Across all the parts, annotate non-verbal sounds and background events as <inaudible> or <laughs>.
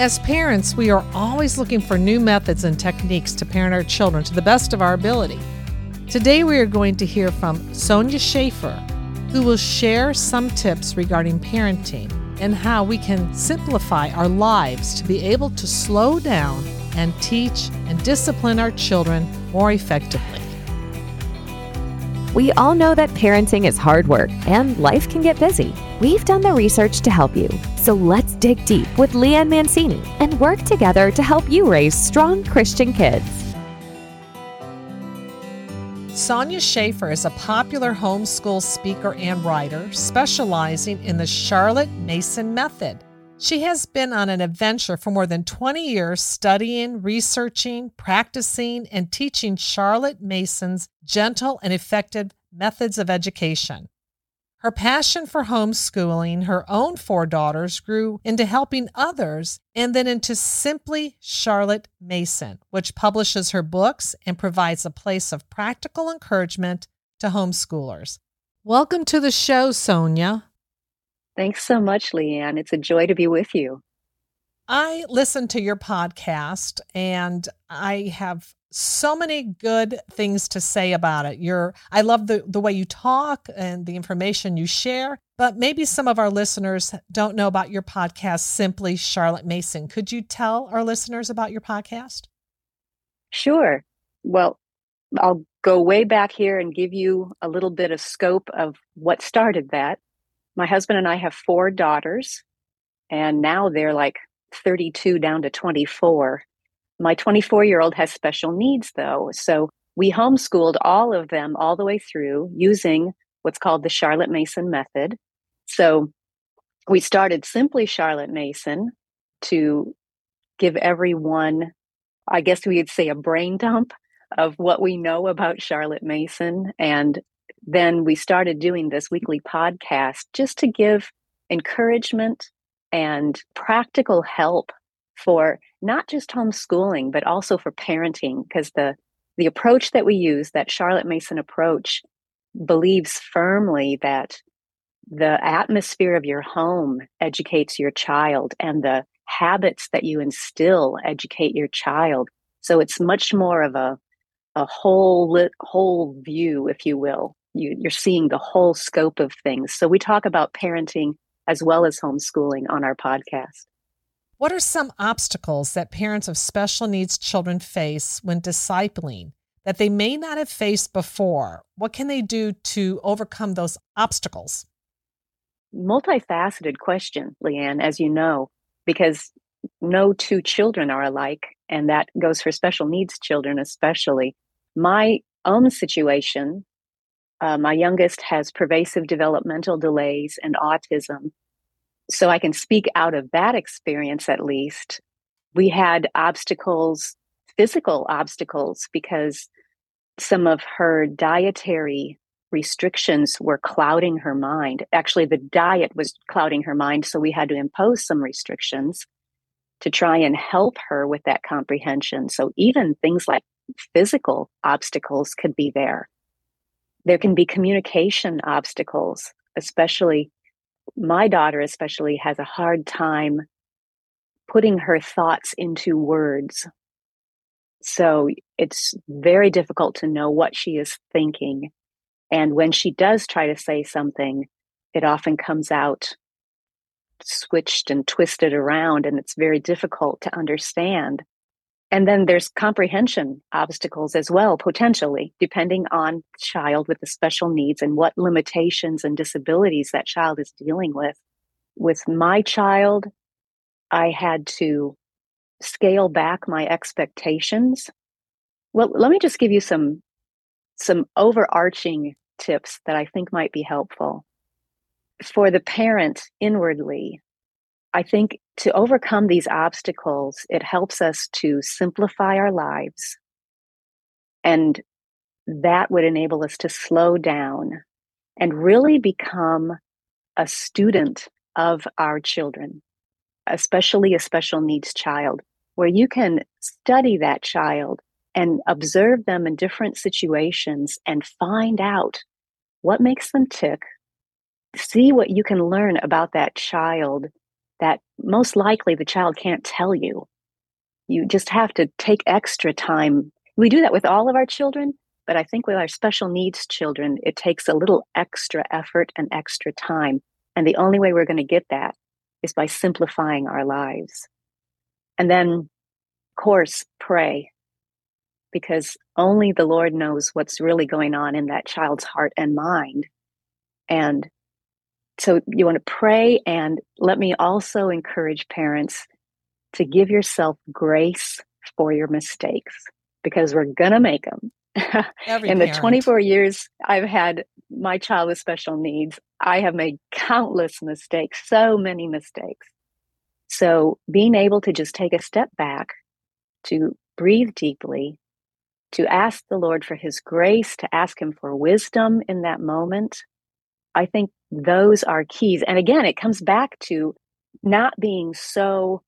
As parents, we are always looking for new methods and techniques to parent our children to the best of our ability. Today, we are going to hear from Sonya Shafer, who will share some tips regarding parenting and how we can simplify our lives to be able to slow down and teach and discipline our children more effectively. We all know that parenting is hard work and life can get busy. We've done the research to help you. So let's dig deep with Leanne Mancini and work together to help you raise strong Christian kids. Sonya Shafer is a popular homeschool speaker and writer specializing in the Charlotte Mason method. She has been on an adventure for more than 20 years studying, researching, practicing, and teaching Charlotte Mason's gentle and effective methods of education. Her passion for homeschooling her own four daughters grew into helping others and then into Simply Charlotte Mason, which publishes her books and provides a place of practical encouragement to homeschoolers. Welcome to the show, Sonya. Thanks so much, Leanne. It's a joy to be with you. I listen to your podcast and I have so many good things to say about it. You're I love the the way you talk and the information you share, but maybe some of our listeners don't know about your podcast Simply Charlotte Mason. Could you tell our listeners about your podcast? Sure. Well, I'll go way back here and give you a little bit of scope of what started that. My husband and I have four daughters, and now they're like 32 down to 24. My 24 year old has special needs, though. So we homeschooled all of them all the way through using what's called the Charlotte Mason method. So we started simply Charlotte Mason to give everyone, I guess we would say, a brain dump of what we know about Charlotte Mason. And then we started doing this weekly podcast just to give encouragement and practical help for not just homeschooling but also for parenting because the the approach that we use that Charlotte Mason approach believes firmly that the atmosphere of your home educates your child and the habits that you instill educate your child. So it's much more of a a whole whole view if you will. You, you're seeing the whole scope of things. So we talk about parenting as well as homeschooling on our podcast what are some obstacles that parents of special needs children face when discipling that they may not have faced before? What can they do to overcome those obstacles? Multifaceted question, Leanne, as you know, because no two children are alike, and that goes for special needs children especially. My own situation, uh, my youngest has pervasive developmental delays and autism, so I can speak out of that experience at least. We had obstacles, physical obstacles, because some of her dietary restrictions were clouding her mind. Actually, the diet was clouding her mind, so we had to impose some restrictions to try and help her with that comprehension. So even things like physical obstacles could be there. There can be communication obstacles, especially my daughter especially has a hard time putting her thoughts into words. So it's very difficult to know what she is thinking. And when she does try to say something, it often comes out switched and twisted around, and it's very difficult to understand. And then there's comprehension obstacles as well, potentially, depending on child with the special needs and what limitations and disabilities that child is dealing with. With my child, I had to scale back my expectations. Well, let me just give you some some overarching tips that I think might be helpful. For the parent inwardly, I think to overcome these obstacles, it helps us to simplify our lives. And that would enable us to slow down and really become a student of our children, especially a special needs child, where you can study that child and observe them in different situations and find out what makes them tick, see what you can learn about that child that most likely the child can't tell you. You just have to take extra time. We do that with all of our children, but I think with our special needs children, it takes a little extra effort and extra time. And the only way we're going to get that is by simplifying our lives. And then, of course, pray, because only the Lord knows what's really going on in that child's heart and mind. And so you want to pray and let me also encourage parents to give yourself grace for your mistakes because we're going to make them. <laughs> in the 24 years I've had my child with special needs, I have made countless mistakes, so many mistakes. So being able to just take a step back, to breathe deeply, to ask the Lord for his grace, to ask him for wisdom in that moment, I think those are keys. And again, it comes back to not being so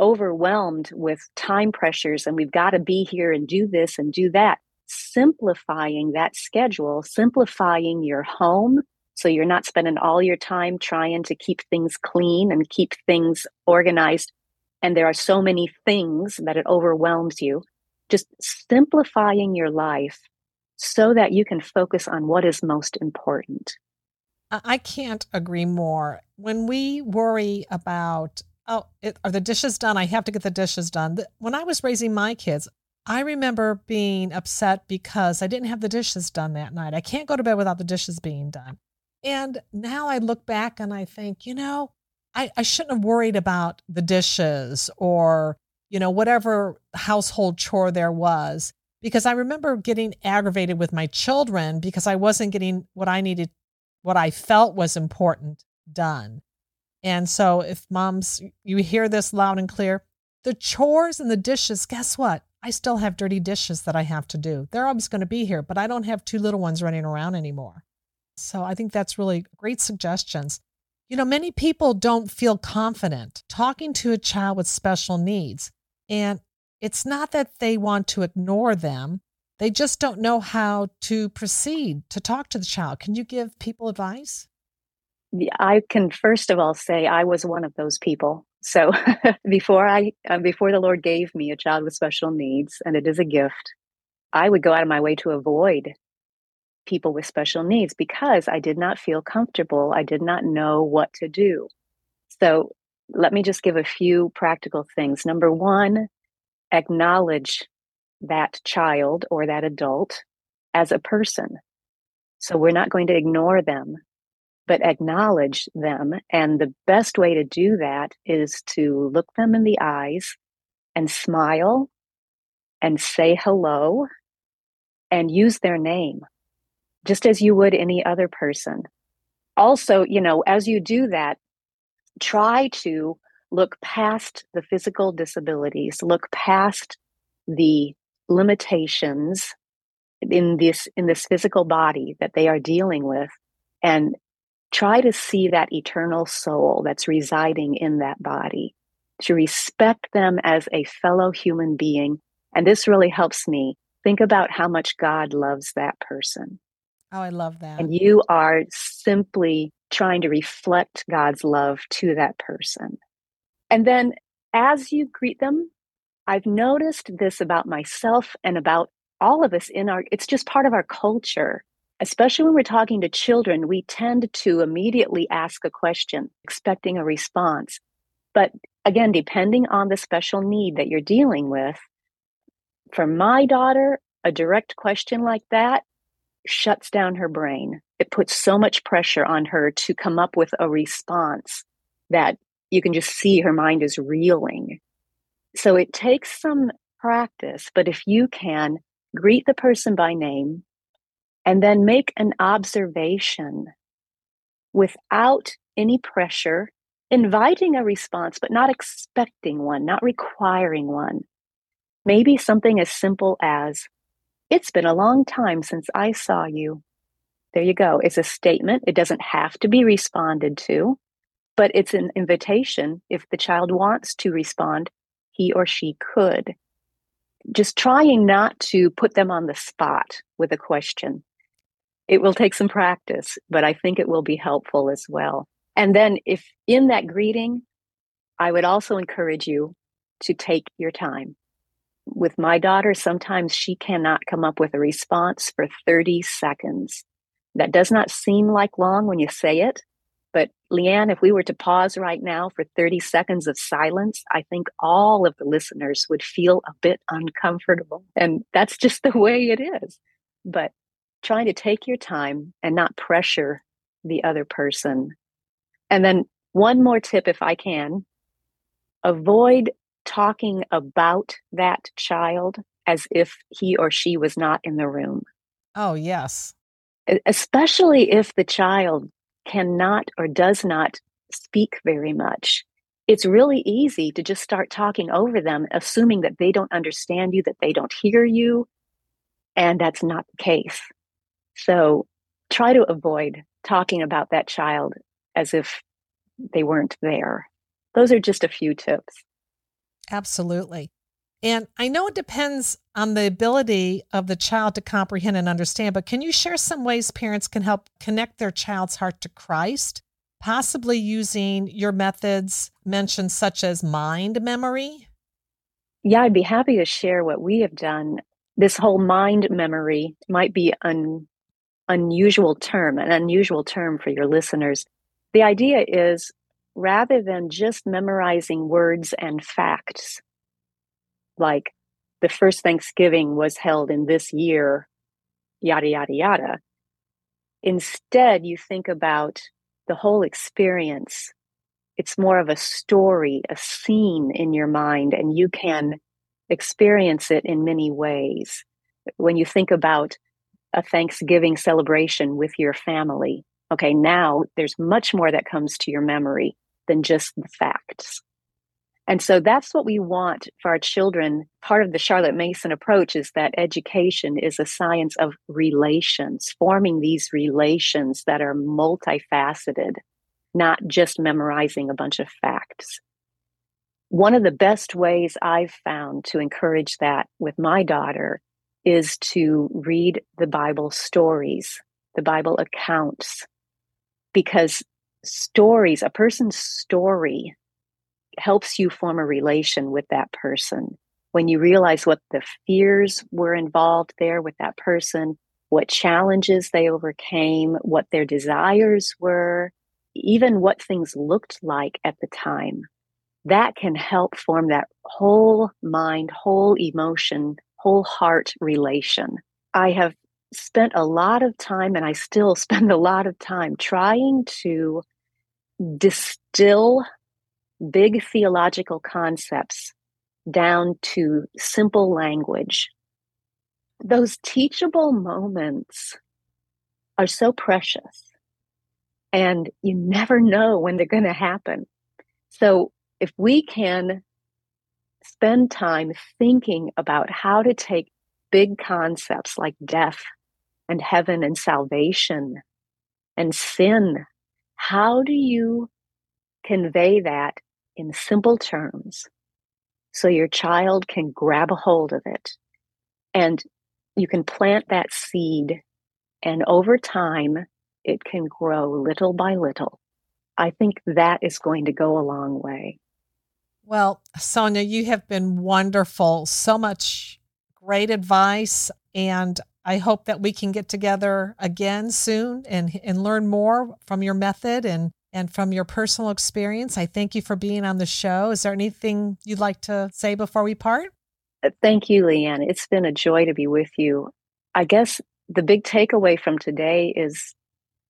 overwhelmed with time pressures and we've got to be here and do this and do that. Simplifying that schedule, simplifying your home so you're not spending all your time trying to keep things clean and keep things organized. And there are so many things that it overwhelms you. Just simplifying your life so that you can focus on what is most important. I can't agree more. When we worry about, oh, it, are the dishes done? I have to get the dishes done. When I was raising my kids, I remember being upset because I didn't have the dishes done that night. I can't go to bed without the dishes being done. And now I look back and I think, you know, I, I shouldn't have worried about the dishes or, you know, whatever household chore there was because I remember getting aggravated with my children because I wasn't getting what I needed, what I felt was important done. And so, if moms, you hear this loud and clear, the chores and the dishes, guess what? I still have dirty dishes that I have to do. They're always going to be here, but I don't have two little ones running around anymore. So, I think that's really great suggestions. You know, many people don't feel confident talking to a child with special needs. And it's not that they want to ignore them, they just don't know how to proceed to talk to the child. Can you give people advice? I can first of all say I was one of those people. So <laughs> before I uh, before the Lord gave me a child with special needs and it is a gift, I would go out of my way to avoid people with special needs because I did not feel comfortable. I did not know what to do. So let me just give a few practical things. Number 1, acknowledge that child or that adult as a person. So we're not going to ignore them, but acknowledge them. And the best way to do that is to look them in the eyes and smile and say hello and use their name, just as you would any other person. Also, you know, as you do that, try to look past the physical disabilities, look past the limitations in this in this physical body that they are dealing with and try to see that eternal soul that's residing in that body to respect them as a fellow human being. And this really helps me think about how much god loves that person. Oh i love that. And you are simply trying to reflect god's love to that person and then as you greet them, I've noticed this about myself and about all of us in our, it's just part of our culture. Especially when we're talking to children, we tend to immediately ask a question, expecting a response. But again, depending on the special need that you're dealing with, for my daughter, a direct question like that shuts down her brain. It puts so much pressure on her to come up with a response that you can just see her mind is reeling. So it takes some practice, but if you can greet the person by name and then make an observation without any pressure, inviting a response, but not expecting one, not requiring one. Maybe something as simple as, It's been a long time since I saw you. There you go. It's a statement. It doesn't have to be responded to but it's an invitation. If the child wants to respond, he or she could. Just trying not to put them on the spot with a question. It will take some practice, but I think it will be helpful as well. And then, if in that greeting, I would also encourage you to take your time. With my daughter, sometimes she cannot come up with a response for 30 seconds. That does not seem like long when you say it, but Leanne, if we were to pause right now for 30 seconds of silence, I think all of the listeners would feel a bit uncomfortable. And that's just the way it is. But trying to take your time and not pressure the other person. And then one more tip, if I can avoid talking about that child as if he or she was not in the room. Oh, yes. Especially if the child cannot or does not speak very much. It's really easy to just start talking over them, assuming that they don't understand you, that they don't hear you. And that's not the case. So try to avoid talking about that child as if they weren't there. Those are just a few tips. Absolutely. And I know it depends on the ability of the child to comprehend and understand, but can you share some ways parents can help connect their child's heart to Christ, possibly using your methods mentioned, such as mind memory? Yeah, I'd be happy to share what we have done. This whole mind memory might be an unusual term, an unusual term for your listeners. The idea is rather than just memorizing words and facts, like the first Thanksgiving was held in this year, yada, yada, yada. Instead, you think about the whole experience. It's more of a story, a scene in your mind, and you can experience it in many ways. When you think about a Thanksgiving celebration with your family, okay, now there's much more that comes to your memory than just the facts. And so that's what we want for our children. Part of the Charlotte Mason approach is that education is a science of relations, forming these relations that are multifaceted, not just memorizing a bunch of facts. One of the best ways I've found to encourage that with my daughter is to read the Bible stories, the Bible accounts, because stories, a person's story helps you form a relation with that person. When you realize what the fears were involved there with that person, what challenges they overcame, what their desires were, even what things looked like at the time, that can help form that whole mind, whole emotion, whole heart relation. I have spent a lot of time, and I still <laughs> spend a lot of time trying to distill big theological concepts down to simple language. Those teachable moments are so precious, and you never know when they're going to happen. So, if we can spend time thinking about how to take big concepts like death and heaven and salvation and sin, how do you convey that in simple terms so your child can grab a hold of it. And you can plant that seed and over time it can grow little by little. I think that is going to go a long way. Well sonya you have been wonderful. So much great advice and i hope that we can get together again soon and and learn more from your method and and from your personal experience. I thank you for being on the show. Is there anything you'd like to say before we part? Uh, thank you, Leanne. It's been a joy to be with you. I guess the big takeaway from today is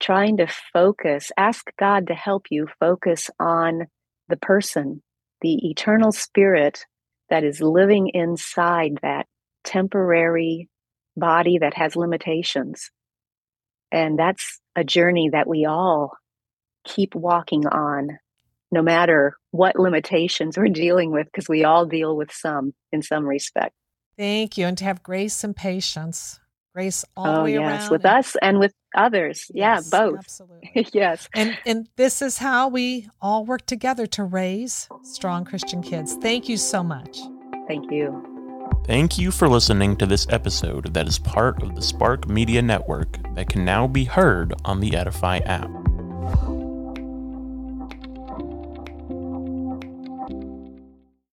trying to focus, ask God to help you focus on the person, the eternal spirit that is living inside that temporary body that has limitations. And that's a journey that we all keep walking on no matter what limitations we're dealing with, because we all deal with some in some respect. Thank you. And to have grace and patience. Grace all oh, the way yes, around. with and, us and with others. Yes, yeah, both. Absolutely. <laughs> yes. And and this is how we all work together to raise strong Christian kids. Thank you so much. Thank you. Thank you for listening to this episode that is part of the Spark Media Network that can now be heard on the Edify app.